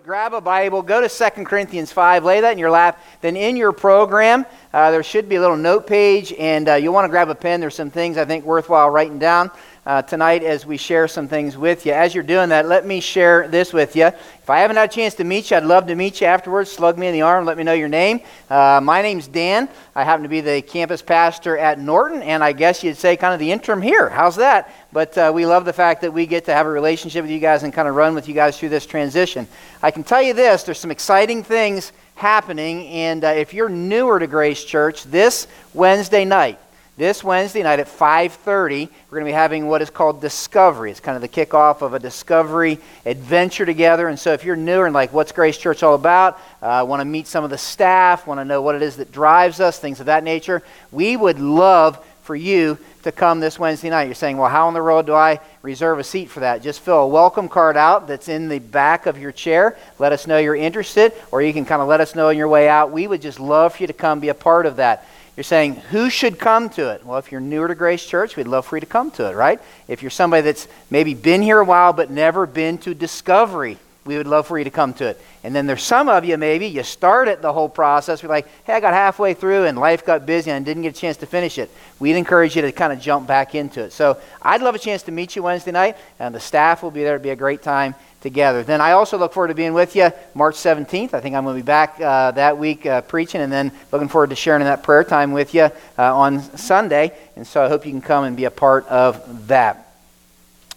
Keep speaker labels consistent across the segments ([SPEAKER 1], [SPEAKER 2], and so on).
[SPEAKER 1] would, grab a Bible, go to 2 Corinthians 5, lay that in your lap. Then in your program, uh, there should be a little note page, and uh, you'll want to grab a pen. There's some things I think worthwhile writing down uh, tonight as we share some things with you. As you're doing that, let me share this with you. If I haven't had a chance to meet you, I'd love to meet you afterwards. Slug me in the arm, let me know your name. Uh, my name's Dan. I happen to be the campus pastor at Norton, and I guess you'd say kind of the interim here. How's that? But uh, we love the fact that we get to have a relationship with you guys and kind of run with you guys through this transition. I can tell you this there's some exciting things happening, and uh, if you're newer to Grace Church, this Wednesday night, this Wednesday night at 5:30, we're going to be having what is called Discovery. It's kind of the kickoff of a Discovery adventure together. And so, if you're newer and like, what's Grace Church all about? Uh, want to meet some of the staff, want to know what it is that drives us, things of that nature. We would love for you to come this Wednesday night. You're saying, well, how on the road do I reserve a seat for that? Just fill a welcome card out that's in the back of your chair. Let us know you're interested, or you can kind of let us know on your way out. We would just love for you to come be a part of that. You're saying, who should come to it? Well, if you're newer to Grace Church, we'd love for you to come to it, right? If you're somebody that's maybe been here a while but never been to Discovery, we would love for you to come to it. And then there's some of you, maybe, you started the whole process. You're like, hey, I got halfway through and life got busy and didn't get a chance to finish it. We'd encourage you to kind of jump back into it. So I'd love a chance to meet you Wednesday night, and the staff will be there. It'll be a great time together. Then I also look forward to being with you March 17th. I think I'm going to be back uh, that week uh, preaching, and then looking forward to sharing that prayer time with you uh, on Sunday. And so I hope you can come and be a part of that.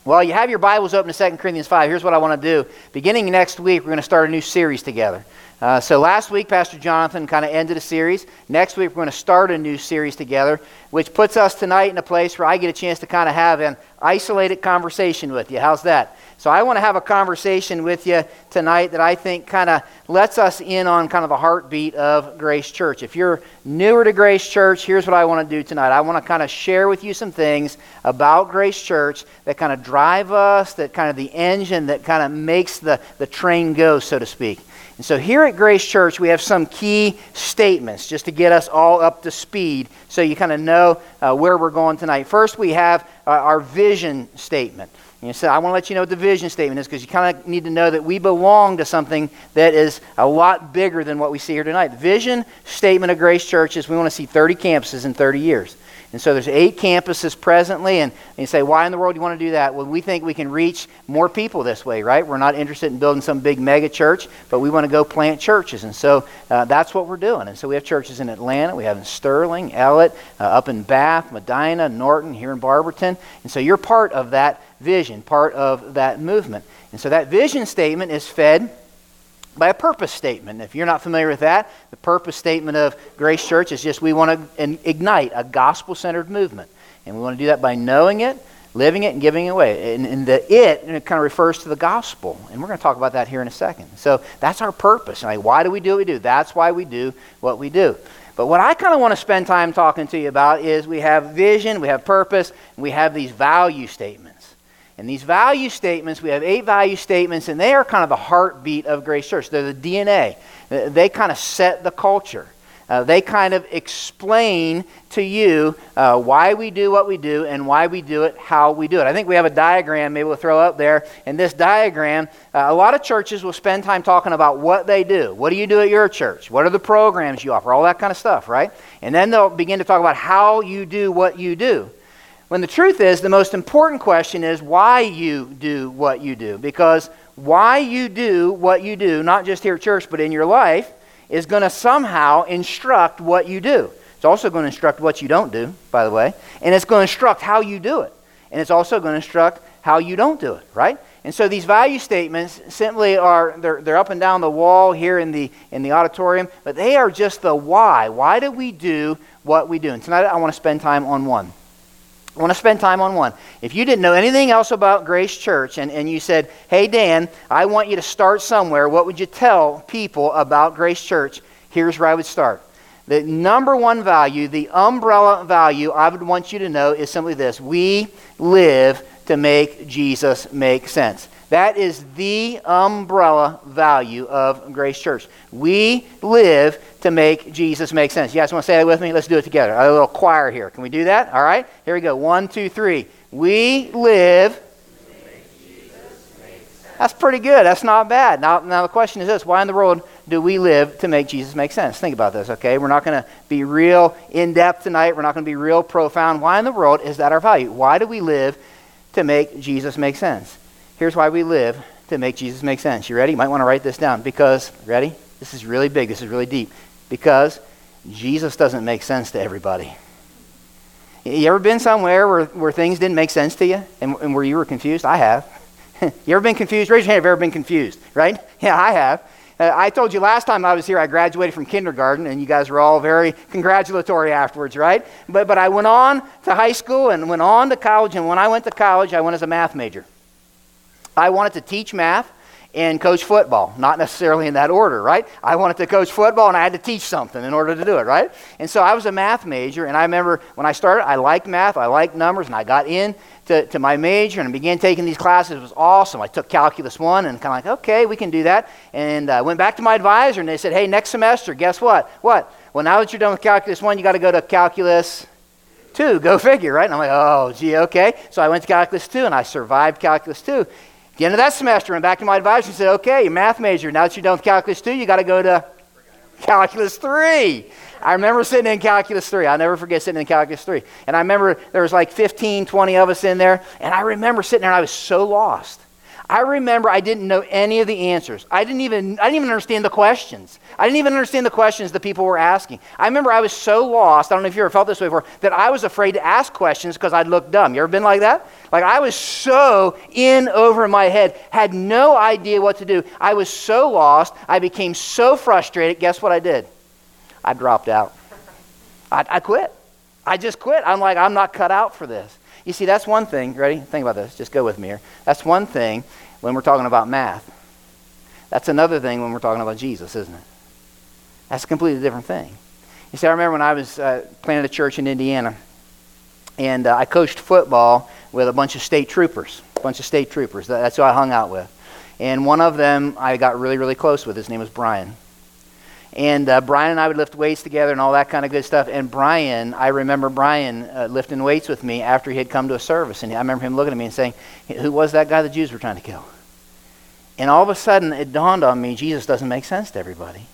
[SPEAKER 1] Well, you have your Bibles open to 2 Corinthians 5. Here's what I want to do. Beginning next week, we're going to start a new series together. Uh, so last week, Pastor Jonathan kind of ended a series. Next week, we're going to start a new series together, which puts us tonight in a place where I get a chance to kind of have an isolated conversation with you. How's that? So I want to have a conversation with you tonight that I think kind of lets us in on kind of the heartbeat of Grace Church. If you're newer to Grace Church, here's what I want to do tonight. I want to kind of share with you some things about Grace Church that kind of drive us, that kind of the engine that kind of makes the, the train go, so to speak. And so here at Grace Church, we have some key statements just to get us all up to speed so you kind of know uh, where we're going tonight. First, we have uh, our vision statement. And so I want to let you know what the vision statement is because you kind of need to know that we belong to something that is a lot bigger than what we see here tonight. The vision statement of Grace Church is we want to see 30 campuses in 30 years. And so there's eight campuses presently, and, and you say, why in the world do you want to do that? Well, we think we can reach more people this way, right? We're not interested in building some big mega church, but we want to go plant churches. And so uh, that's what we're doing. And so we have churches in Atlanta, we have in Sterling, Ellet, uh, up in Bath, Medina, Norton, here in Barberton. And so you're part of that vision, part of that movement. And so that vision statement is fed by a purpose statement. If you're not familiar with that, the purpose statement of Grace Church is just we want to ignite a gospel centered movement. And we want to do that by knowing it, living it, and giving it away. And, and the it, it kind of refers to the gospel. And we're going to talk about that here in a second. So that's our purpose. Like, why do we do what we do? That's why we do what we do. But what I kind of want to spend time talking to you about is we have vision, we have purpose, and we have these value statements. And these value statements, we have eight value statements, and they are kind of the heartbeat of Grace Church. They're the DNA. They kind of set the culture. Uh, they kind of explain to you uh, why we do what we do and why we do it, how we do it. I think we have a diagram, maybe we'll throw up there. In this diagram, uh, a lot of churches will spend time talking about what they do. What do you do at your church? What are the programs you offer? All that kind of stuff, right? And then they'll begin to talk about how you do what you do. When the truth is, the most important question is why you do what you do. Because why you do what you do, not just here at church, but in your life, is going to somehow instruct what you do. It's also going to instruct what you don't do, by the way. And it's going to instruct how you do it. And it's also going to instruct how you don't do it, right? And so these value statements simply are, they're, they're up and down the wall here in the, in the auditorium, but they are just the why. Why do we do what we do? And tonight I want to spend time on one. I want to spend time on one. If you didn't know anything else about Grace Church and, and you said, Hey, Dan, I want you to start somewhere, what would you tell people about Grace Church? Here's where I would start. The number one value, the umbrella value I would want you to know is simply this we live to make Jesus make sense. That is the umbrella value of Grace Church. We live to make Jesus make sense. You guys want to say that with me? Let's do it together. A little choir here. Can we do that? All right. Here we go. One, two, three. We live. That's pretty good. That's not bad. Now, now the question is this why in the world do we live to make Jesus make sense? Think about this, okay? We're not going to be real in depth tonight. We're not going to be real profound. Why in the world is that our value? Why do we live to make Jesus make sense? Here's why we live to make Jesus make sense. You ready? You might want to write this down because, ready? This is really big. This is really deep. Because Jesus doesn't make sense to everybody. You ever been somewhere where, where things didn't make sense to you and, and where you were confused? I have. you ever been confused? Raise your hand if you've ever been confused, right? Yeah, I have. Uh, I told you last time I was here, I graduated from kindergarten, and you guys were all very congratulatory afterwards, right? But, but I went on to high school and went on to college, and when I went to college, I went as a math major. I wanted to teach math and coach football. Not necessarily in that order, right? I wanted to coach football and I had to teach something in order to do it, right? And so I was a math major, and I remember when I started, I liked math, I liked numbers, and I got in to, to my major and began taking these classes. It was awesome. I took Calculus 1 and kind of like, okay, we can do that. And I uh, went back to my advisor, and they said, hey, next semester, guess what? What? Well, now that you're done with Calculus 1, you got to go to Calculus 2. Go figure, right? And I'm like, oh, gee, okay. So I went to Calculus 2, and I survived Calculus 2. At the end of that semester, I went back to my advisor and said, okay, math major. Now that you're done with Calculus 2, you got to go to Calculus 3. I remember sitting in Calculus 3. I'll never forget sitting in Calculus 3. And I remember there was like 15, 20 of us in there. And I remember sitting there and I was so lost. I remember I didn't know any of the answers. I didn't even I didn't even understand the questions. I didn't even understand the questions the people were asking. I remember I was so lost. I don't know if you ever felt this way before that I was afraid to ask questions because I'd look dumb. You ever been like that? Like I was so in over my head, had no idea what to do. I was so lost. I became so frustrated. Guess what I did? I dropped out. I, I quit. I just quit. I'm like, I'm not cut out for this. You see, that's one thing. Ready? Think about this. Just go with me here. That's one thing when we're talking about math. That's another thing when we're talking about Jesus, isn't it? That's a completely different thing. You see, I remember when I was uh, a church in Indiana, and uh, I coached football with a bunch of state troopers. A bunch of state troopers. That's who I hung out with. And one of them I got really, really close with. His name was Brian. And uh, Brian and I would lift weights together and all that kind of good stuff. And Brian, I remember Brian uh, lifting weights with me after he had come to a service. And I remember him looking at me and saying, Who was that guy the Jews were trying to kill? And all of a sudden, it dawned on me Jesus doesn't make sense to everybody.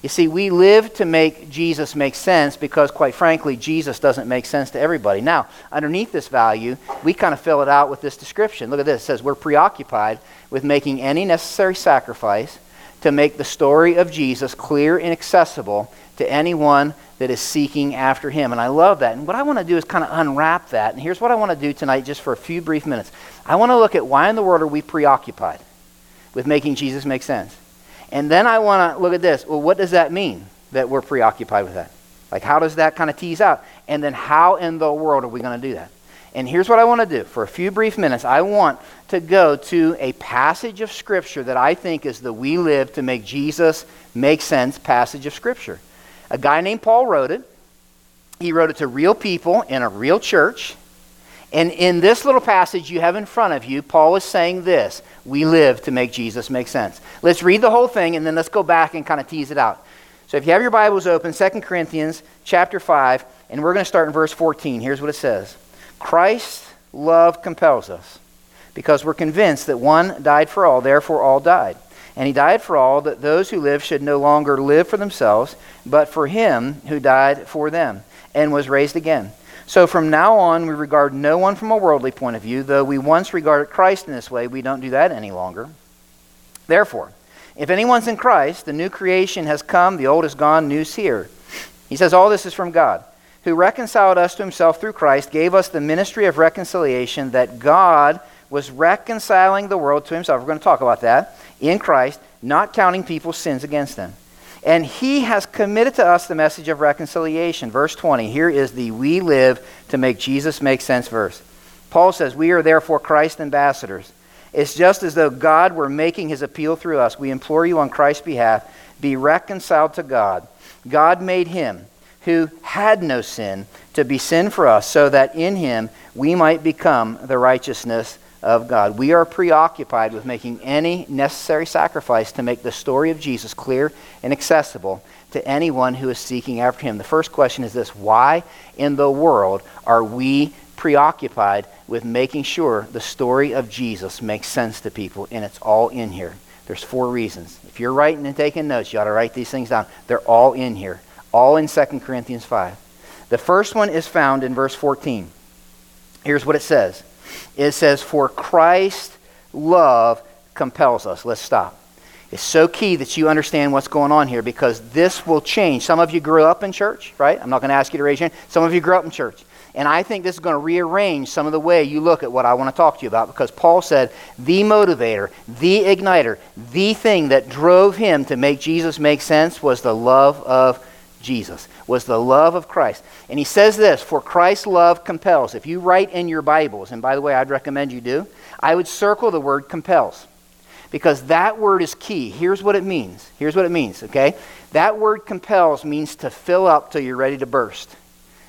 [SPEAKER 1] You see, we live to make Jesus make sense because, quite frankly, Jesus doesn't make sense to everybody. Now, underneath this value, we kind of fill it out with this description. Look at this. It says, We're preoccupied with making any necessary sacrifice to make the story of Jesus clear and accessible to anyone that is seeking after him. And I love that. And what I want to do is kind of unwrap that. And here's what I want to do tonight, just for a few brief minutes. I want to look at why in the world are we preoccupied with making Jesus make sense? And then I want to look at this. Well, what does that mean that we're preoccupied with that? Like, how does that kind of tease out? And then, how in the world are we going to do that? And here's what I want to do. For a few brief minutes, I want to go to a passage of Scripture that I think is the we live to make Jesus make sense passage of Scripture. A guy named Paul wrote it. He wrote it to real people in a real church. And in this little passage you have in front of you, Paul is saying this We live to make Jesus make sense. Let's read the whole thing and then let's go back and kind of tease it out. So if you have your Bibles open, 2 Corinthians chapter 5, and we're going to start in verse 14. Here's what it says. Christ's love compels us because we're convinced that one died for all, therefore all died. And he died for all, that those who live should no longer live for themselves, but for him who died for them and was raised again. So from now on, we regard no one from a worldly point of view, though we once regarded Christ in this way, we don't do that any longer. Therefore, if anyone's in Christ, the new creation has come, the old is gone, new's here. He says all this is from God who reconciled us to himself through Christ, gave us the ministry of reconciliation that God was reconciling the world to himself. We're going to talk about that in Christ, not counting people's sins against them. And he has committed to us the message of reconciliation. Verse 20. Here is the we live to make Jesus make sense verse. Paul says, We are therefore Christ's ambassadors. It's just as though God were making his appeal through us. We implore you on Christ's behalf, be reconciled to God. God made him who had no sin to be sin for us, so that in him we might become the righteousness of God. We are preoccupied with making any necessary sacrifice to make the story of Jesus clear and accessible to anyone who is seeking after him. The first question is this Why in the world are we preoccupied with making sure the story of Jesus makes sense to people, and it's all in here. There's four reasons. If you're writing and taking notes, you ought to write these things down. They're all in here, all in 2 Corinthians 5. The first one is found in verse 14. Here's what it says it says, For Christ's love compels us. Let's stop. It's so key that you understand what's going on here because this will change. Some of you grew up in church, right? I'm not going to ask you to raise your hand. Some of you grew up in church. And I think this is going to rearrange some of the way you look at what I want to talk to you about because Paul said the motivator, the igniter, the thing that drove him to make Jesus make sense was the love of Jesus, was the love of Christ. And he says this For Christ's love compels. If you write in your Bibles, and by the way, I'd recommend you do, I would circle the word compels because that word is key. Here's what it means. Here's what it means, okay? That word compels means to fill up till you're ready to burst.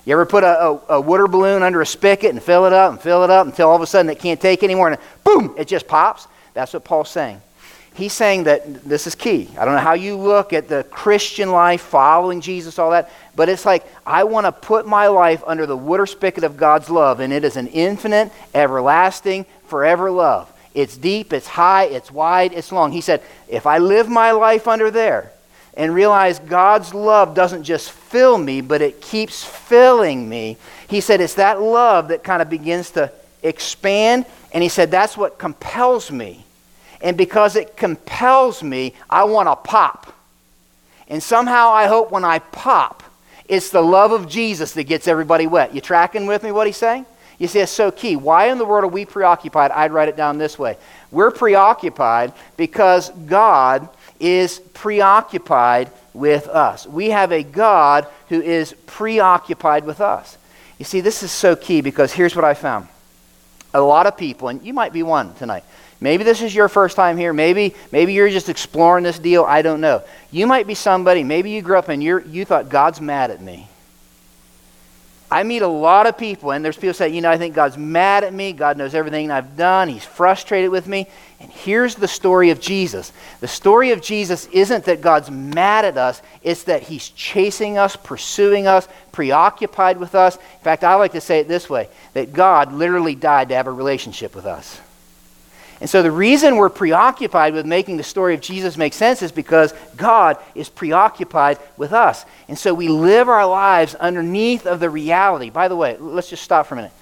[SPEAKER 1] You ever put a, a, a, water balloon under a spigot and fill it up and fill it up until all of a sudden it can't take anymore and boom, it just pops? That's what Paul's saying. He's saying that this is key. I don't know how you look at the Christian life, following Jesus, all that, but it's like I want to put my life under the water spigot of God's love, and it is an infinite, everlasting, forever love. It's deep, it's high, it's wide, it's long. He said, if I live my life under there, and realize God's love doesn't just fill me, but it keeps filling me. He said it's that love that kind of begins to expand, and he said that's what compels me. And because it compels me, I want to pop. And somehow I hope when I pop, it's the love of Jesus that gets everybody wet. You tracking with me what he's saying? You see, it's so key. Why in the world are we preoccupied? I'd write it down this way. We're preoccupied because God is preoccupied with us. We have a God who is preoccupied with us. You see, this is so key because here's what I found. A lot of people, and you might be one tonight. Maybe this is your first time here. Maybe, maybe you're just exploring this deal. I don't know. You might be somebody, maybe you grew up and you you thought, God's mad at me. I meet a lot of people, and there's people say, you know, I think God's mad at me. God knows everything I've done. He's frustrated with me. And here's the story of Jesus. The story of Jesus isn't that God's mad at us, it's that He's chasing us, pursuing us, preoccupied with us. In fact, I like to say it this way that God literally died to have a relationship with us. And so the reason we're preoccupied with making the story of Jesus make sense is because God is preoccupied with us. And so we live our lives underneath of the reality. By the way, let's just stop for a minute.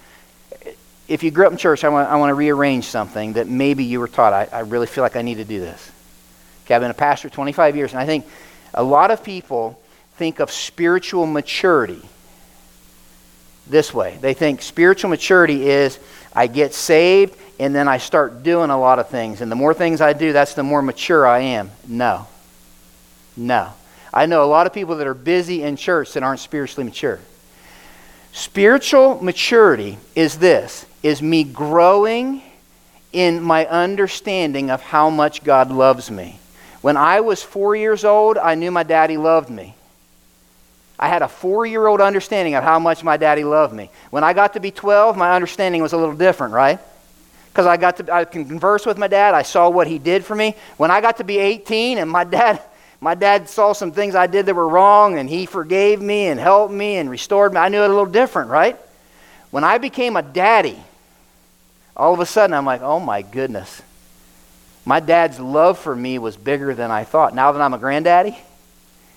[SPEAKER 1] If you grew up in church, I want, I want to rearrange something that maybe you were taught. I, I really feel like I need to do this. Okay, I've been a pastor 25 years, and I think a lot of people think of spiritual maturity this way. They think spiritual maturity is I get saved and then I start doing a lot of things. And the more things I do, that's the more mature I am. No. No. I know a lot of people that are busy in church that aren't spiritually mature. Spiritual maturity is this is me growing in my understanding of how much God loves me. When I was four years old, I knew my daddy loved me. I had a four year old understanding of how much my daddy loved me. When I got to be 12, my understanding was a little different, right? Because I got to I can converse with my dad. I saw what he did for me. When I got to be 18 and my dad my dad saw some things I did that were wrong and he forgave me and helped me and restored me. I knew it a little different, right? When I became a daddy, all of a sudden I'm like, oh my goodness. My dad's love for me was bigger than I thought. Now that I'm a granddaddy,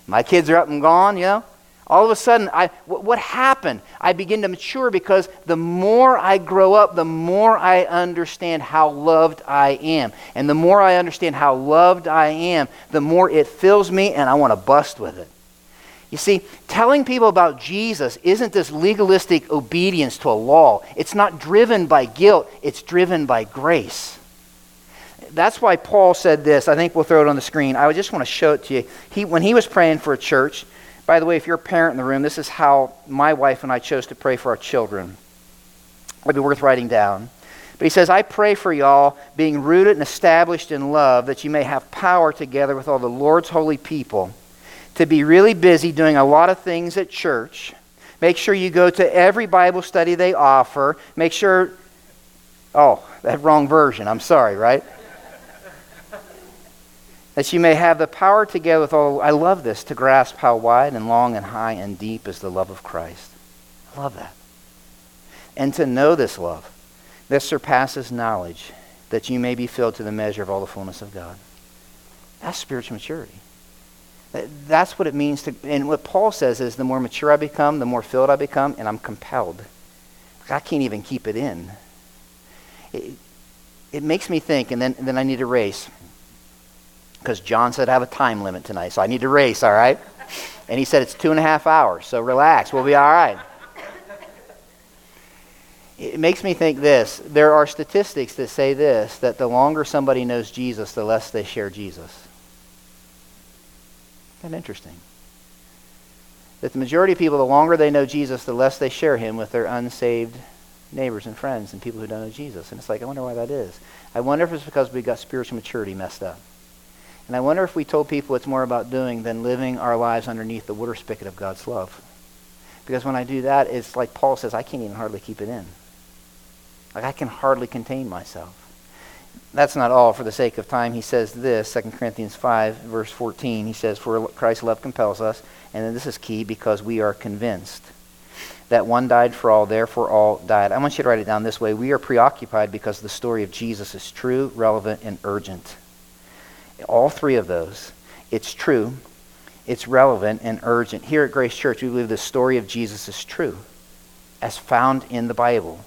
[SPEAKER 1] my kids are up and gone, you know, all of a sudden, I, what happened? I begin to mature because the more I grow up, the more I understand how loved I am. And the more I understand how loved I am, the more it fills me and I want to bust with it. You see, telling people about Jesus isn't this legalistic obedience to a law. It's not driven by guilt, it's driven by grace. That's why Paul said this. I think we'll throw it on the screen. I just want to show it to you. He, when he was praying for a church, by the way, if you're a parent in the room, this is how my wife and I chose to pray for our children. It'd be worth writing down. But he says, I pray for y'all, being rooted and established in love, that you may have power together with all the Lord's holy people to be really busy doing a lot of things at church. Make sure you go to every Bible study they offer. Make sure, oh, that wrong version. I'm sorry, right? That you may have the power together with all, I love this, to grasp how wide and long and high and deep is the love of Christ. I love that. And to know this love that surpasses knowledge, that you may be filled to the measure of all the fullness of God. That's spiritual maturity. That's what it means to, and what Paul says is the more mature I become, the more filled I become, and I'm compelled. I can't even keep it in. It, it makes me think, and then, and then I need to race. Because John said I have a time limit tonight, so I need to race, all right? And he said it's two and a half hours, so relax, we'll be all right. It makes me think this. There are statistics that say this that the longer somebody knows Jesus, the less they share Jesus. Isn't that interesting? That the majority of people, the longer they know Jesus, the less they share him with their unsaved neighbors and friends and people who don't know Jesus. And it's like, I wonder why that is. I wonder if it's because we got spiritual maturity messed up. And I wonder if we told people it's more about doing than living our lives underneath the water spigot of God's love. Because when I do that, it's like Paul says, I can't even hardly keep it in. Like I can hardly contain myself. That's not all. For the sake of time, he says this, 2 Corinthians 5, verse 14. He says, For Christ's love compels us, and then this is key, because we are convinced that one died for all, therefore all died. I want you to write it down this way. We are preoccupied because the story of Jesus is true, relevant, and urgent. All three of those. It's true, it's relevant, and urgent. Here at Grace Church, we believe the story of Jesus is true, as found in the Bible.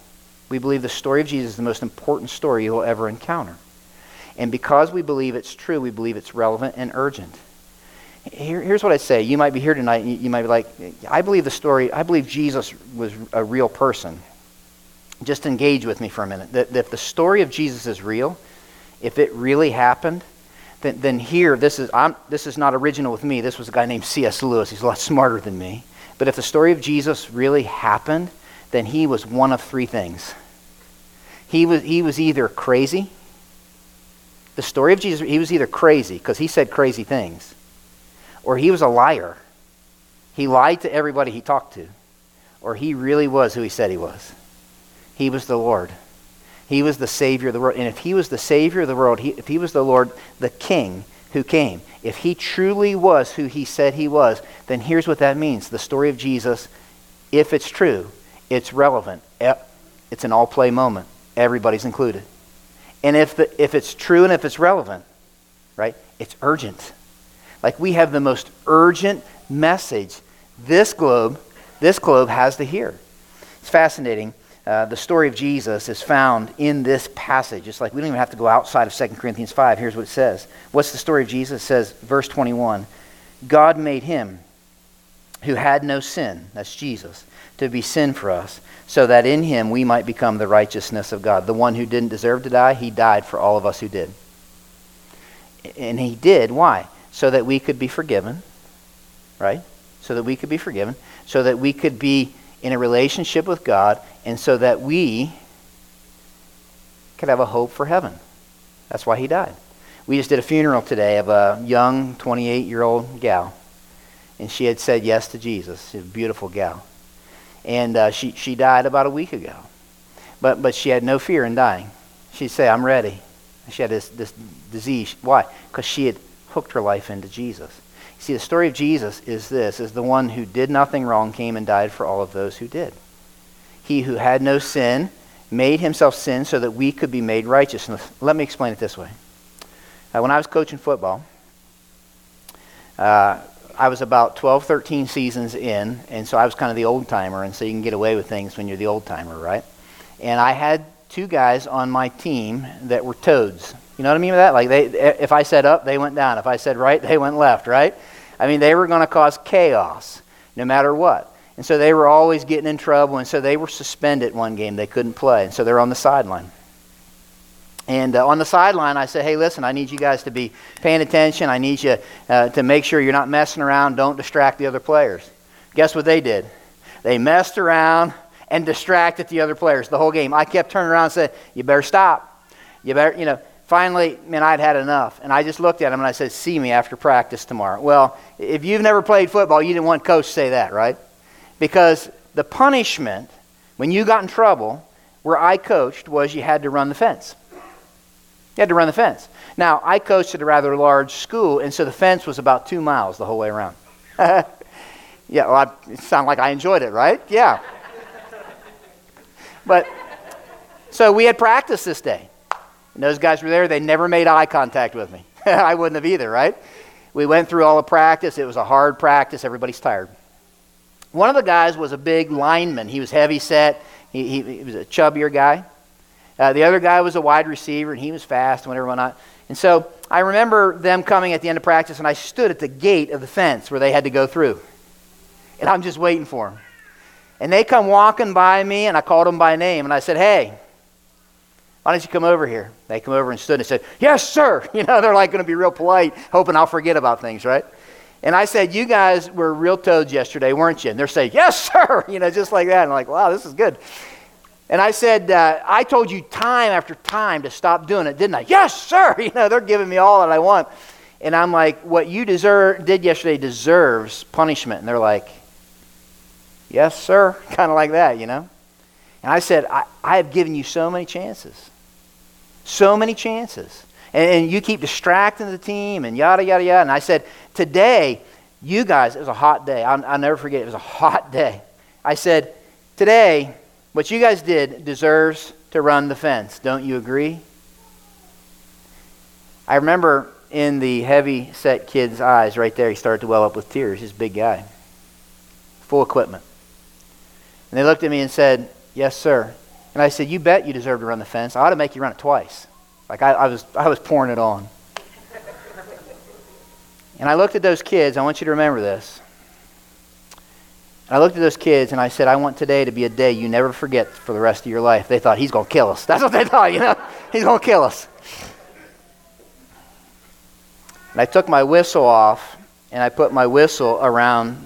[SPEAKER 1] We believe the story of Jesus is the most important story you will ever encounter. And because we believe it's true, we believe it's relevant and urgent. Here, here's what I say. You might be here tonight and you, you might be like, I believe the story, I believe Jesus was a real person. Just engage with me for a minute. That, that if the story of Jesus is real, if it really happened, then, then here, this is, I'm, this is not original with me. This was a guy named C.S. Lewis. He's a lot smarter than me. But if the story of Jesus really happened, then he was one of three things. He was, he was either crazy, the story of Jesus, he was either crazy because he said crazy things, or he was a liar. He lied to everybody he talked to, or he really was who he said he was. He was the Lord. He was the Savior of the world. And if he was the Savior of the world, he, if he was the Lord, the King who came, if he truly was who he said he was, then here's what that means. The story of Jesus, if it's true, it's relevant. It's an all play moment. Everybody's included. And if, the, if it's true and if it's relevant, right, it's urgent. Like we have the most urgent message this globe, this globe has to hear. It's fascinating. Uh, the story of Jesus is found in this passage. It's like we don't even have to go outside of 2 Corinthians 5. Here's what it says. What's the story of Jesus? It says, verse 21 God made him who had no sin, that's Jesus, to be sin for us, so that in him we might become the righteousness of God. The one who didn't deserve to die, he died for all of us who did. And he did, why? So that we could be forgiven, right? So that we could be forgiven, so that we could be in a relationship with God, and so that we could have a hope for heaven. That's why he died. We just did a funeral today of a young 28 year old gal, and she had said yes to Jesus. She's a beautiful gal. And uh, she, she died about a week ago. But, but she had no fear in dying. She'd say, I'm ready. She had this, this disease. Why? Because she had hooked her life into Jesus. See, the story of Jesus is this, is the one who did nothing wrong came and died for all of those who did. He who had no sin made himself sin so that we could be made righteous. And let me explain it this way. Uh, when I was coaching football, uh, I was about 12, 13 seasons in, and so I was kind of the old timer, and so you can get away with things when you're the old timer, right? And I had two guys on my team that were toads. You know what I mean by that? Like they, if I said up, they went down. If I said right, they went left, right? I mean, they were going to cause chaos no matter what. And so they were always getting in trouble, and so they were suspended one game. They couldn't play, and so they're on the sideline. And uh, on the sideline, I said, hey, listen, I need you guys to be paying attention. I need you uh, to make sure you're not messing around. Don't distract the other players. Guess what they did? They messed around and distracted the other players the whole game. I kept turning around and said, you better stop. You better, you know. Finally, man, I'd had enough. And I just looked at him and I said, see me after practice tomorrow. Well, if you've never played football, you didn't want coach to say that, right? Because the punishment when you got in trouble where I coached was you had to run the fence. You had to run the fence. Now, I coached at a rather large school, and so the fence was about two miles the whole way around. yeah, well, I, it sounded like I enjoyed it, right? Yeah. but so we had practice this day. And those guys were there. They never made eye contact with me. I wouldn't have either, right? We went through all the practice. It was a hard practice. Everybody's tired. One of the guys was a big lineman. He was heavy set. He, he, he was a chubbier guy. Uh, the other guy was a wide receiver, and he was fast and whatever, whatnot. And so I remember them coming at the end of practice, and I stood at the gate of the fence where they had to go through. And I'm just waiting for them. And they come walking by me, and I called them by name, and I said, Hey, why don't you come over here? They come over and stood and said, Yes, sir. You know, they're like going to be real polite, hoping I'll forget about things, right? And I said, You guys were real toads yesterday, weren't you? And they're saying, Yes, sir. You know, just like that. And I'm like, Wow, this is good. And I said, uh, I told you time after time to stop doing it, didn't I? Yes, sir. You know, they're giving me all that I want. And I'm like, What you deserve, did yesterday deserves punishment. And they're like, Yes, sir. Kind of like that, you know? And I said, I, I have given you so many chances. So many chances. And, you keep distracting the team and yada, yada, yada. And I said, Today, you guys, it was a hot day. I'll, I'll never forget, it was a hot day. I said, Today, what you guys did deserves to run the fence. Don't you agree? I remember in the heavy set kid's eyes right there, he started to well up with tears. He's a big guy, full equipment. And they looked at me and said, Yes, sir. And I said, You bet you deserve to run the fence. I ought to make you run it twice. Like I, I was, I was pouring it on. and I looked at those kids. I want you to remember this. And I looked at those kids and I said, I want today to be a day you never forget for the rest of your life. They thought, he's going to kill us. That's what they thought, you know? He's going to kill us. And I took my whistle off and I put my whistle around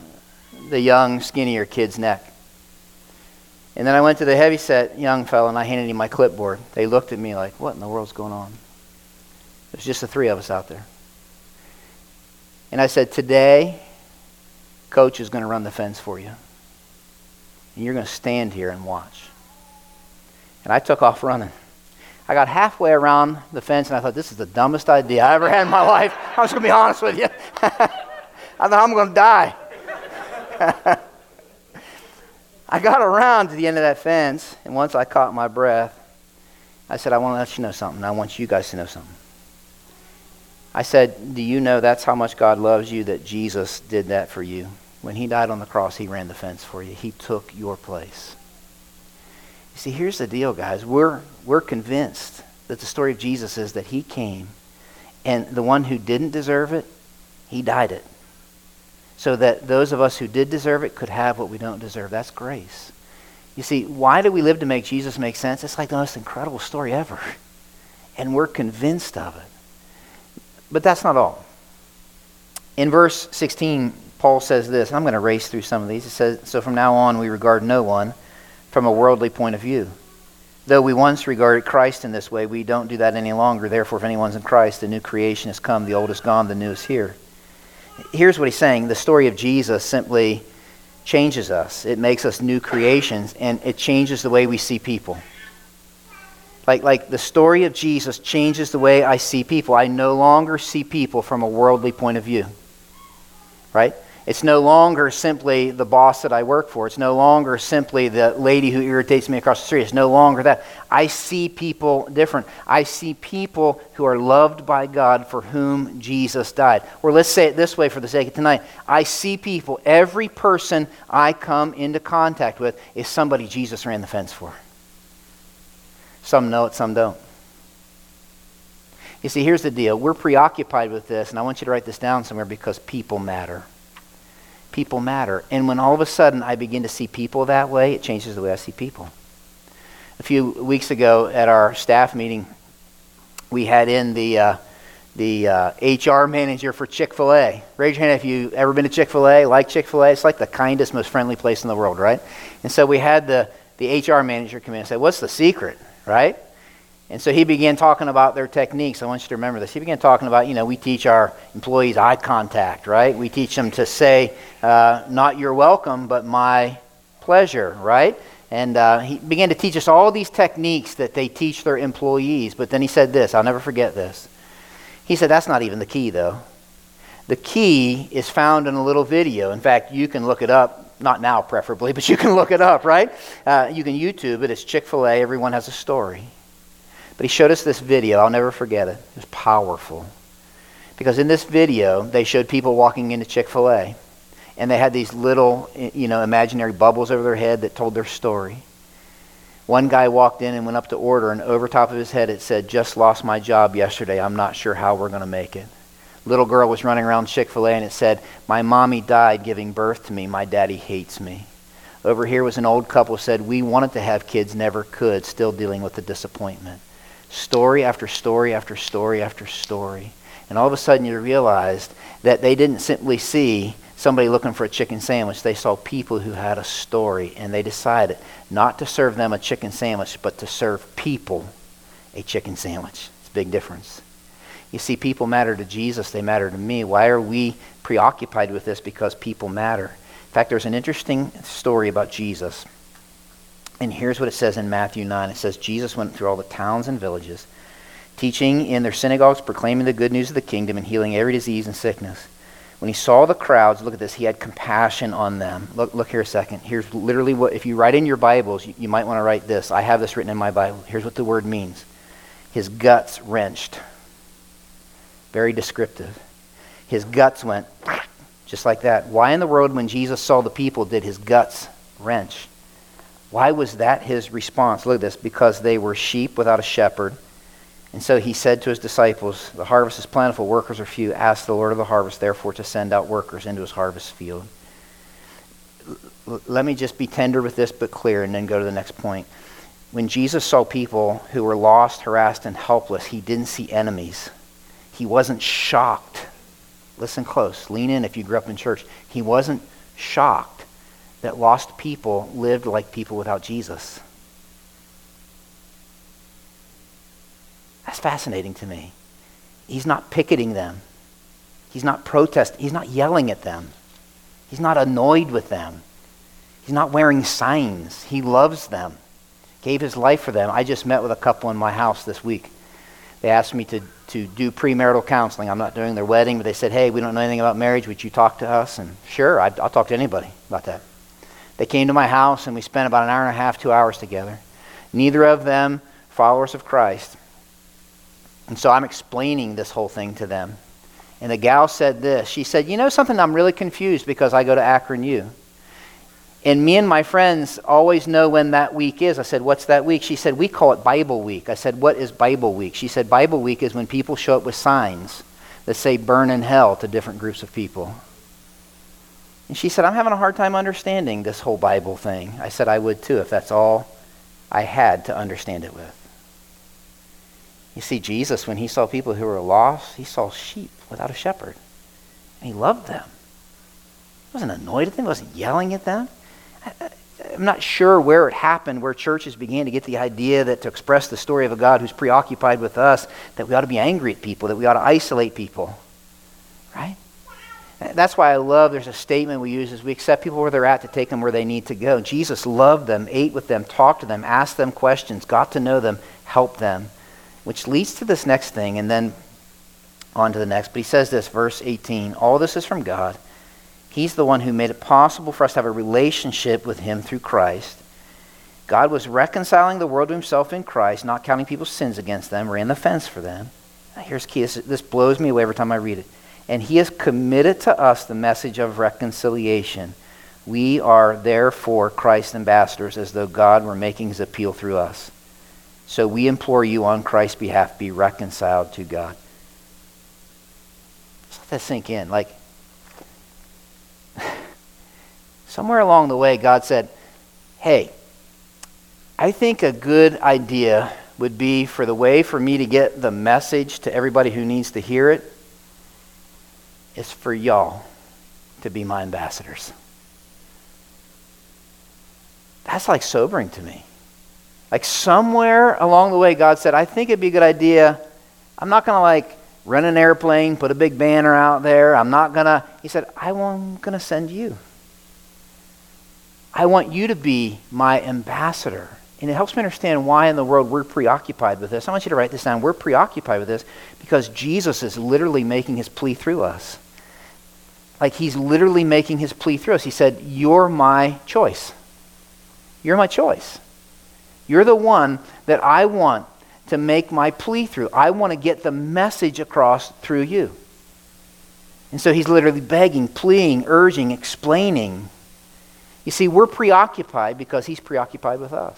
[SPEAKER 1] the young, skinnier kid's neck. And then I went to the heavyset young fellow and I handed him my clipboard. They looked at me like, what in the world's going on? There's just the three of us out there. And I said, today, coach is going to run the fence for you. And you're going to stand here and watch. And I took off running. I got halfway around the fence and I thought, this is the dumbest idea I ever had in my life. I'm just going to be honest with you. I thought, I'm going to die. I got around to the end of that fence, and once I caught my breath, I said, I want to let you know something. I want you guys to know something. I said, Do you know that's how much God loves you that Jesus did that for you? When he died on the cross, he ran the fence for you. He took your place. You see, here's the deal, guys. We're, we're convinced that the story of Jesus is that he came, and the one who didn't deserve it, he died it so that those of us who did deserve it could have what we don't deserve. That's grace. You see, why do we live to make Jesus make sense? It's like the most incredible story ever. And we're convinced of it. But that's not all. In verse 16, Paul says this. And I'm going to race through some of these. It says, So from now on, we regard no one from a worldly point of view. Though we once regarded Christ in this way, we don't do that any longer. Therefore, if anyone's in Christ, the new creation has come, the old is gone, the new is here here's what he's saying the story of Jesus simply changes us, it makes us new creations, and it changes the way we see people. Like, like the story of Jesus changes the way I see people. I no longer see people from a worldly point of view. Right? It's no longer simply the boss that I work for. It's no longer simply the lady who irritates me across the street. It's no longer that. I see people different. I see people who are loved by God for whom Jesus died. Or let's say it this way for the sake of tonight. I see people, every person I come into contact with is somebody Jesus ran the fence for. Some know it, some don't. You see, here's the deal. We're preoccupied with this, and I want you to write this down somewhere because people matter people matter. And when all of a sudden I begin to see people that way, it changes the way I see people. A few weeks ago at our staff meeting, we had in the, uh, the uh, HR manager for Chick fil A. Raise your hand if you've ever been to Chick fil A, like Chick fil A. It's like the kindest, most friendly place in the world, right? And so we had the, the HR manager come in and say, What's the secret, right? And so he began talking about their techniques. I want you to remember this. He began talking about, you know, we teach our employees eye contact, right? We teach them to say, uh, not your welcome, but my pleasure, right? And uh, he began to teach us all these techniques that they teach their employees. But then he said this I'll never forget this. He said, That's not even the key, though. The key is found in a little video. In fact, you can look it up Not now, preferably, but you can look it up, right? Uh, you can YouTube it. It's Chick fil A. Everyone has a story. But he showed us this video. I'll never forget it. It was powerful. Because in this video, they showed people walking into Chick fil A. And they had these little, you know, imaginary bubbles over their head that told their story. One guy walked in and went up to order, and over top of his head it said, Just lost my job yesterday. I'm not sure how we're going to make it. Little girl was running around Chick fil A, and it said, My mommy died giving birth to me. My daddy hates me. Over here was an old couple said, We wanted to have kids, never could, still dealing with the disappointment. Story after story after story after story. And all of a sudden you realized that they didn't simply see somebody looking for a chicken sandwich. They saw people who had a story, and they decided not to serve them a chicken sandwich, but to serve people a chicken sandwich. It's a big difference. You see, people matter to Jesus, they matter to me. Why are we preoccupied with this? Because people matter. In fact, there's an interesting story about Jesus. And here's what it says in Matthew 9 it says, Jesus went through all the towns and villages, teaching in their synagogues, proclaiming the good news of the kingdom, and healing every disease and sickness. When he saw the crowds, look at this, he had compassion on them. Look, look here a second. Here's literally what, if you write in your Bibles, you, you might want to write this. I have this written in my Bible. Here's what the word means His guts wrenched. Very descriptive. His guts went just like that. Why in the world, when Jesus saw the people, did his guts wrench? Why was that his response? Look at this because they were sheep without a shepherd. And so he said to his disciples, The harvest is plentiful, workers are few. Ask the Lord of the harvest, therefore, to send out workers into his harvest field. L- let me just be tender with this but clear and then go to the next point. When Jesus saw people who were lost, harassed, and helpless, he didn't see enemies. He wasn't shocked. Listen close. Lean in if you grew up in church. He wasn't shocked that lost people lived like people without Jesus. That's fascinating to me. He's not picketing them. He's not protesting. He's not yelling at them. He's not annoyed with them. He's not wearing signs. He loves them. Gave his life for them. I just met with a couple in my house this week. They asked me to, to do premarital counseling. I'm not doing their wedding, but they said, hey, we don't know anything about marriage. Would you talk to us? And sure, I'd, I'll talk to anybody about that. They came to my house, and we spent about an hour and a half, two hours together. Neither of them followers of Christ. And so I'm explaining this whole thing to them. And the gal said this. She said, You know something? I'm really confused because I go to Akron U. And me and my friends always know when that week is. I said, What's that week? She said, We call it Bible Week. I said, What is Bible Week? She said, Bible Week is when people show up with signs that say burn in hell to different groups of people. And she said, I'm having a hard time understanding this whole Bible thing. I said, I would too if that's all I had to understand it with. You see, Jesus, when he saw people who were lost, he saw sheep without a shepherd. And he loved them. He wasn't annoyed at them, he wasn't yelling at them. I'm not sure where it happened, where churches began to get the idea that to express the story of a God who's preoccupied with us, that we ought to be angry at people, that we ought to isolate people. Right? That's why I love there's a statement we use is we accept people where they're at to take them where they need to go. Jesus loved them, ate with them, talked to them, asked them questions, got to know them, helped them. Which leads to this next thing, and then on to the next. But he says this, verse 18 All this is from God. He's the one who made it possible for us to have a relationship with Him through Christ. God was reconciling the world to Himself in Christ, not counting people's sins against them, ran the fence for them. Here's key. This, this blows me away every time I read it. And He has committed to us the message of reconciliation. We are therefore Christ's ambassadors, as though God were making His appeal through us. So we implore you on Christ's behalf, be reconciled to God. Just let that sink in. Like, somewhere along the way, God said, hey, I think a good idea would be for the way for me to get the message to everybody who needs to hear it is for y'all to be my ambassadors. That's like sobering to me. Like somewhere along the way, God said, I think it'd be a good idea. I'm not going to like rent an airplane, put a big banner out there. I'm not going to. He said, I'm going to send you. I want you to be my ambassador. And it helps me understand why in the world we're preoccupied with this. I want you to write this down. We're preoccupied with this because Jesus is literally making his plea through us. Like he's literally making his plea through us. He said, You're my choice. You're my choice. You're the one that I want to make my plea through. I want to get the message across through you. And so he's literally begging, pleading, urging, explaining. You see, we're preoccupied because he's preoccupied with us.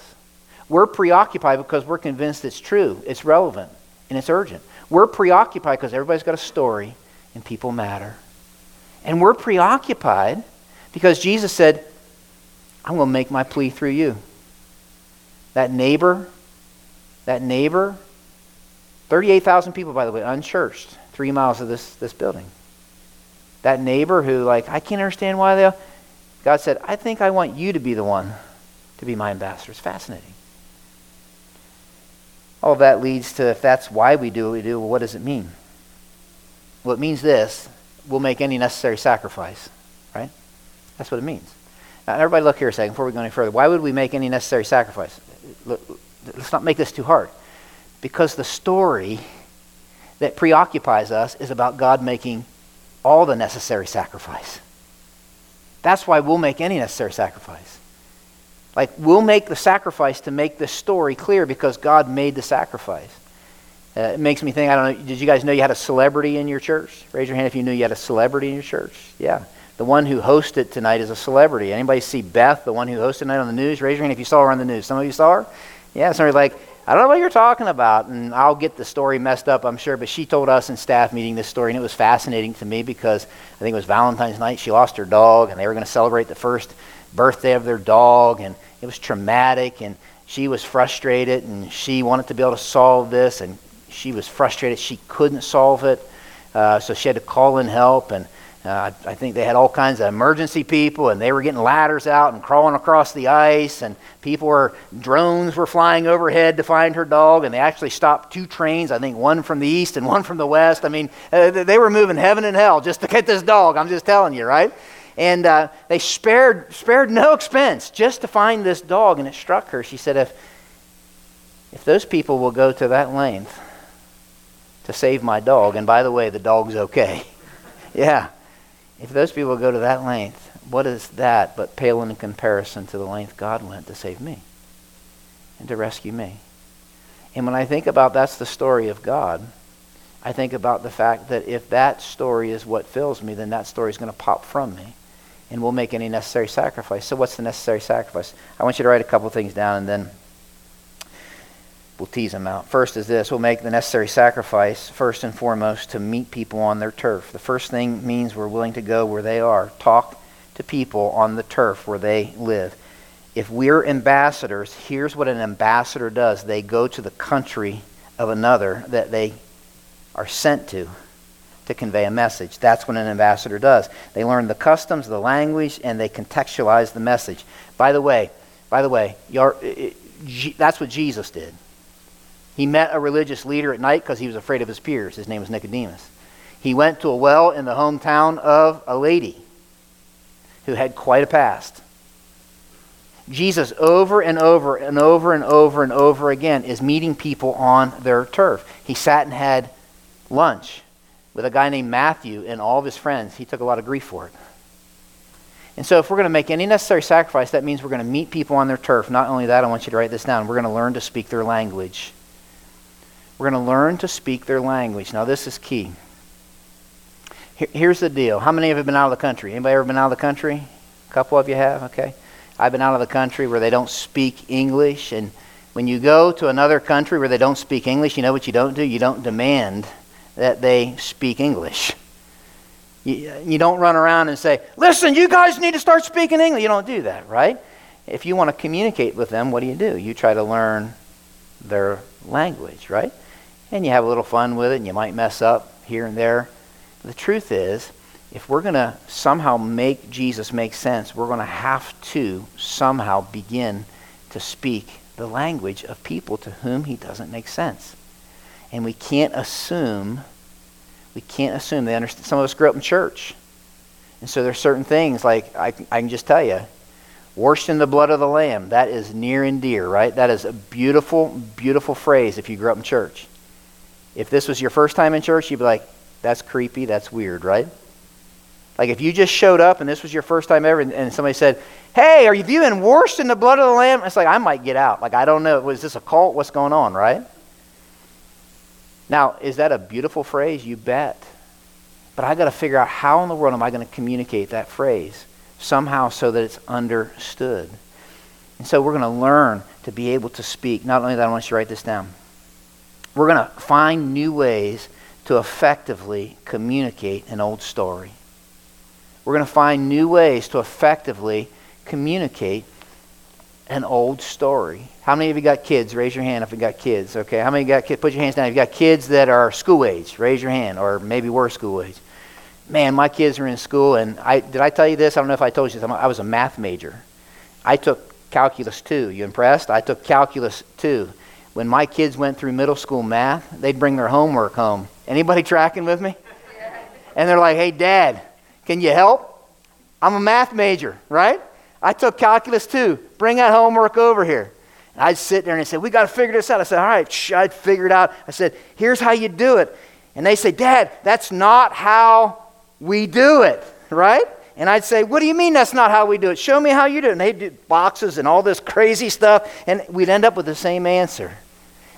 [SPEAKER 1] We're preoccupied because we're convinced it's true, it's relevant, and it's urgent. We're preoccupied because everybody's got a story and people matter. And we're preoccupied because Jesus said, I'm going to make my plea through you. That neighbor, that neighbor, 38,000 people, by the way, unchurched, three miles of this, this building. That neighbor who, like, I can't understand why they. God said, I think I want you to be the one to be my ambassador. It's fascinating. All of that leads to if that's why we do what we do, well, what does it mean? Well, it means this we'll make any necessary sacrifice, right? That's what it means. Now, everybody, look here a second before we go any further. Why would we make any necessary sacrifice? let's not make this too hard. Because the story that preoccupies us is about God making all the necessary sacrifice. That's why we'll make any necessary sacrifice. Like, we'll make the sacrifice to make this story clear because God made the sacrifice. Uh, it makes me think, I don't know, did you guys know you had a celebrity in your church? Raise your hand if you knew you had a celebrity in your church. Yeah. The one who hosted tonight is a celebrity. Anybody see Beth, the one who hosted tonight on the news? Raise your hand if you saw her on the news. Some of you saw her? Yeah, somebody's like, I don't know what you're talking about. And I'll get the story messed up, I'm sure. But she told us in staff meeting this story, and it was fascinating to me because I think it was Valentine's night. She lost her dog, and they were going to celebrate the first birthday of their dog. And it was traumatic, and she was frustrated, and she wanted to be able to solve this. And she was frustrated. She couldn't solve it. Uh, so she had to call in help. And uh, I, think they had all kinds of emergency people, and they were getting ladders out and crawling across the ice, and people were drones were flying overhead to find her dog, and they actually stopped two trains. I think one from the east and one from the west. I mean, uh, they were moving heaven and hell just to get this dog. I'm just telling you, right? And uh, they spared spared no expense just to find this dog, and it struck her. She said, "If if those people will go to that length to save my dog, and by the way, the dog's okay." yeah if those people go to that length, what is that but pale in comparison to the length God went to save me and to rescue me? And when I think about that's the story of God, I think about the fact that if that story is what fills me, then that story is going to pop from me and we'll make any necessary sacrifice. So, what's the necessary sacrifice? I want you to write a couple things down and then we'll tease them out. First is this we'll make the necessary sacrifice, first and foremost, to meet people on their turf. The first thing means we're willing to go where they are, talk to people on the turf where they live. If we're ambassadors, here's what an ambassador does they go to the country of another that they are sent to to convey a message. That's what an ambassador does. They learn the customs, the language, and they contextualize the message. By the way, by the way, that's what Jesus did. He met a religious leader at night because he was afraid of his peers. His name was Nicodemus. He went to a well in the hometown of a lady who had quite a past. Jesus, over and over and over and over and over again, is meeting people on their turf. He sat and had lunch with a guy named Matthew and all of his friends. He took a lot of grief for it. And so, if we're going to make any necessary sacrifice, that means we're going to meet people on their turf. Not only that, I want you to write this down. We're going to learn to speak their language. We're going to learn to speak their language. Now, this is key. Here's the deal. How many of you have been out of the country? Anybody ever been out of the country? A couple of you have, okay. I've been out of the country where they don't speak English. And when you go to another country where they don't speak English, you know what you don't do? You don't demand that they speak English. You, you don't run around and say, listen, you guys need to start speaking English. You don't do that, right? If you want to communicate with them, what do you do? You try to learn their language, right? And you have a little fun with it, and you might mess up here and there. the truth is, if we're going to somehow make Jesus make sense, we're going to have to somehow begin to speak the language of people to whom he doesn't make sense. And we can't assume, we can't assume they understand. Some of us grew up in church. And so there's certain things, like I, I can just tell you, washed in the blood of the Lamb, that is near and dear, right? That is a beautiful, beautiful phrase if you grew up in church. If this was your first time in church, you'd be like, that's creepy, that's weird, right? Like if you just showed up and this was your first time ever, and, somebody said, "Hey, are you viewing worse in the blood of the Lamb?" It's like I might get out. Like I don't know. Was this a cult? What's going on? Right? Now, is that a beautiful phrase? You bet. But I got to figure out how in the world am I going to communicate that phrase somehow so that it's understood. And so we're going to learn to be able to speak. Not only that, I want you to write this down. We're going to find new ways to effectively communicate an old story. We're going to find new ways to effectively communicate an old story. How many of you got kids? Raise your hand if you got kids. Okay. How many got kids? Put your hands down. If you got kids that are school age, raise your hand, or maybe were school age. Man, my kids are in school, and I did I tell you this? I don't know if I told you this. I was a math major. I took calculus 2. You impressed? I took calculus 2. When my kids went through middle school math, they'd bring their homework home. Anybody tracking with me? And they're like, "Hey, Dad, can you help? I'm a math major, right? I took calculus 2. Bring that homework over here." And I'd sit there and they said, We got to figure this out. I said, All right, I'd figure it out. I said, Here's how you do it. And they say, Dad, that's not how we do it, right? And I'd say, What do you mean that's not how we do it? Show me how you do it. And they'd do boxes and all this crazy stuff, and we'd end up with the same answer.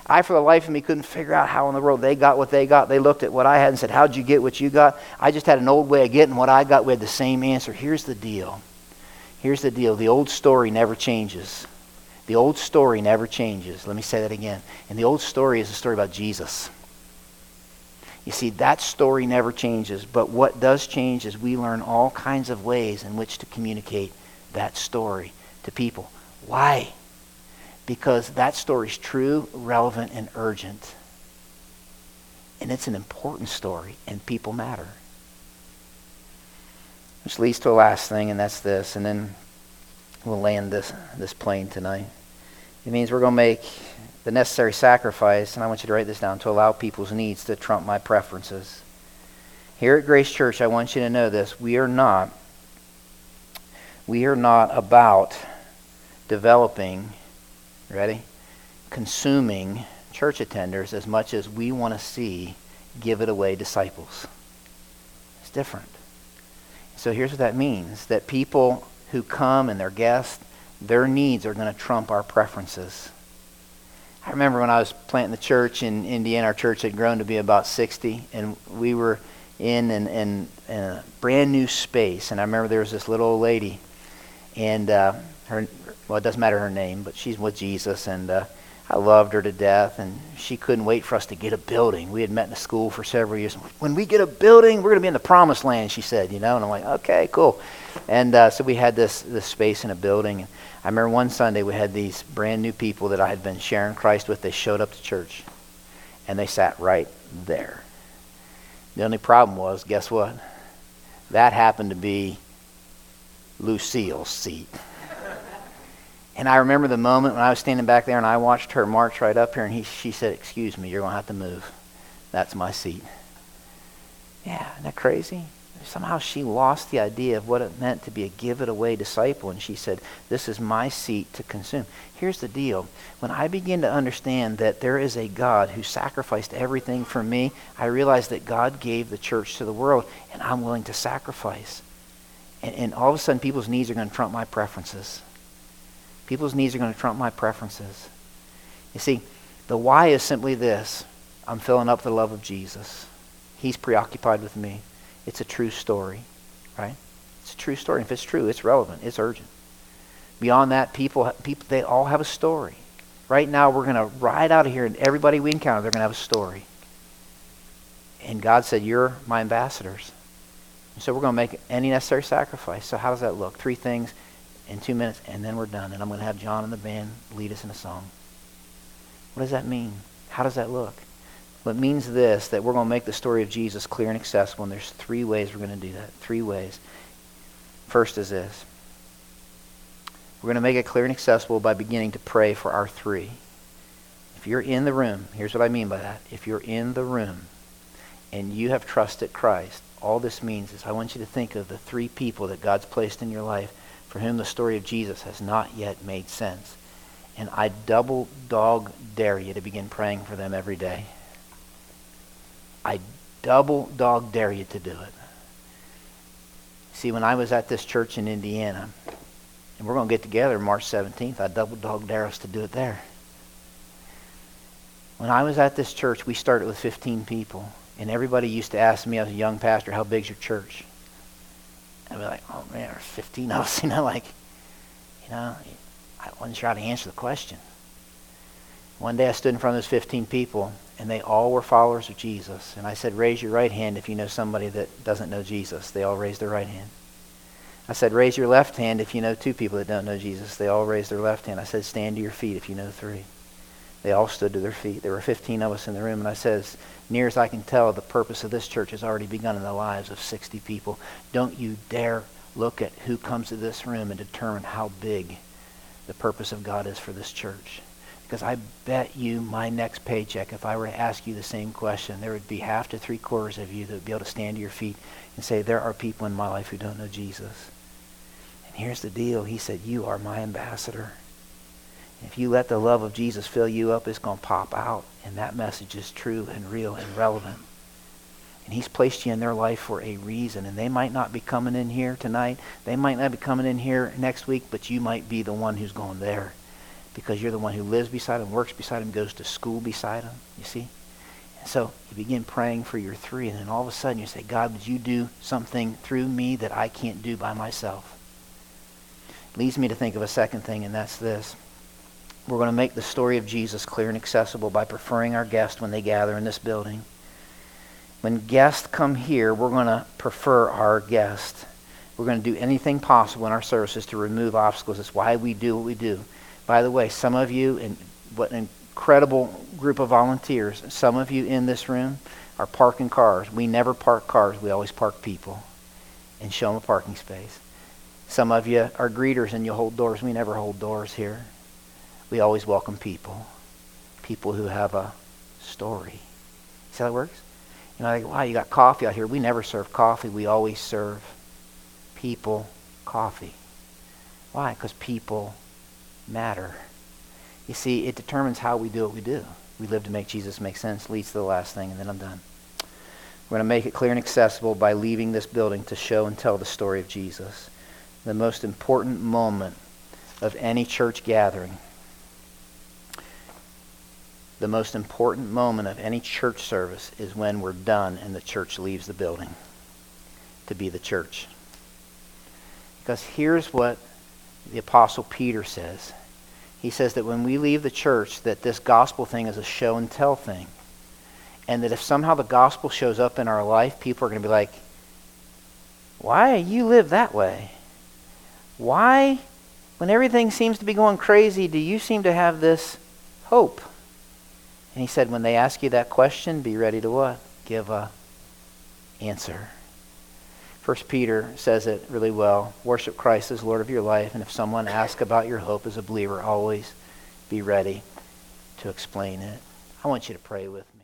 [SPEAKER 1] I, for the life of me, couldn't figure out how in the world they got what they got. They looked at what I had and said, How'd you get what you got? I just had an old way of getting what I got. We had the same answer. Here's the deal. Here's the deal. The old story never changes. The old story never changes. Let me say that again. And the old story is a story about Jesus. You see, that story never changes, but what does change is we learn all kinds of ways in which to communicate that story to people. Why? Because that story is true, relevant, and urgent. And it's an important story, and people matter. Which leads to a last thing, and that's this, and then we'll land this, this plane tonight. It means we're going to make the necessary sacrifice, and I want you to write this down, to allow people's needs to trump my preferences. Here at Grace Church, I want you to know this. We are not we are not about developing, ready? Consuming church attenders as much as we want to see give it away disciples. It's different. So here's what that means that people who come and their guests their needs are going to trump our preferences. I remember when I was planting the church in Indiana, our church had grown to be about 60, and we were in, an, in, in a brand new space. And I remember there was this little old lady, and uh, her, well, it doesn't matter her name, but she's with Jesus, and uh, I loved her to death, and she couldn't wait for us to get a building. We had met in the school for several years. When we get a building, we're going to be in the promised land, she said, you know. And I'm like, okay, cool. And uh, so we had this, this space in a building. And I remember one Sunday we had these brand new people that I had been sharing Christ with. They showed up to church, and they sat right there. The only problem was, guess what? That happened to be Lucille's seat. And I remember the moment when I was standing back there and I watched her march right up here, and he, she said, Excuse me, you're going to have to move. That's my seat. Yeah, isn't that crazy? Somehow she lost the idea of what it meant to be a give it away disciple, and she said, This is my seat to consume. Here's the deal. When I begin to understand that there is a God who sacrificed everything for me, I realize that God gave the church to the world, and I'm willing to sacrifice. And, and all of a sudden, people's needs are going to trump my preferences. People's needs are going to trump my preferences. You see, the why is simply this I'm filling up the love of Jesus. He's preoccupied with me. It's a true story, right? It's a true story. If it's true, it's relevant, it's urgent. Beyond that, people, people they all have a story. Right now, we're going to ride out of here, and everybody we encounter, they're going to have a story. And God said, You're my ambassadors. And so we're going to make any necessary sacrifice. So, how does that look? Three things in two minutes, and then we're done. And I'm going to have John and the band lead us in a song. What does that mean? How does that look? Well, it means this that we're going to make the story of Jesus clear and accessible, and there's three ways we're going to do that. Three ways. First is this we're going to make it clear and accessible by beginning to pray for our three. If you're in the room, here's what I mean by that. If you're in the room and you have trusted Christ, all this means is I want you to think of the three people that God's placed in your life for whom the story of Jesus has not yet made sense. And I double dog dare you to begin praying for them every day. I double dog dare you to do it. See, when I was at this church in Indiana, and we're going to get together March 17th, I double dog dare us to do it there. When I was at this church, we started with 15 people. And everybody used to ask me as a young pastor, how big's your church? I'd be like, oh man, there's 15 of us. You know, like, you know, I wasn't sure how to answer the question. One day I stood in front of those 15 people, and they all were followers of Jesus. And I said, raise your right hand if you know somebody that doesn't know Jesus. They all raised their right hand. I said, raise your left hand if you know two people that don't know Jesus. They all raised their left hand. I said, stand to your feet if you know three. They all stood to their feet. There were 15 of us in the room, and I said, as near as I can tell, the purpose of this church has already begun in the lives of 60 people. Don't you dare look at who comes to this room and determine how big the purpose of God is for this church. Because I bet you my next paycheck, if I were to ask you the same question, there would be half to three quarters of you that would be able to stand to your feet and say, There are people in my life who don't know Jesus. And here's the deal He said, You are my ambassador. If you let the love of Jesus fill you up, it's going to pop out. And that message is true and real and relevant. And he's placed you in their life for a reason. And they might not be coming in here tonight. They might not be coming in here next week, but you might be the one who's going there because you're the one who lives beside him, works beside him, goes to school beside him. You see? And so you begin praying for your three, and then all of a sudden you say, God, would you do something through me that I can't do by myself? Leads me to think of a second thing, and that's this. We're going to make the story of Jesus clear and accessible by preferring our guests when they gather in this building. When guests come here, we're going to prefer our guests. We're going to do anything possible in our services to remove obstacles. That's why we do what we do. By the way, some of you, and what an incredible group of volunteers, some of you in this room are parking cars. We never park cars, we always park people and show them a parking space. Some of you are greeters and you hold doors. We never hold doors here. We always welcome people, people who have a story. See how it works? You know, like, wow, you got coffee out here. We never serve coffee. We always serve people coffee. Why? Because people matter. You see, it determines how we do what we do. We live to make Jesus make sense, leads to the last thing, and then I'm done. We're going to make it clear and accessible by leaving this building to show and tell the story of Jesus. The most important moment of any church gathering, the most important moment of any church service is when we're done and the church leaves the building to be the church. Because here's what the apostle Peter says. He says that when we leave the church that this gospel thing is a show and tell thing. And that if somehow the gospel shows up in our life, people are going to be like, "Why you live that way? Why when everything seems to be going crazy, do you seem to have this hope?" And he said when they ask you that question, be ready to what? Give a answer. First Peter says it really well. Worship Christ as Lord of your life, and if someone asks about your hope as a believer, always be ready to explain it. I want you to pray with me.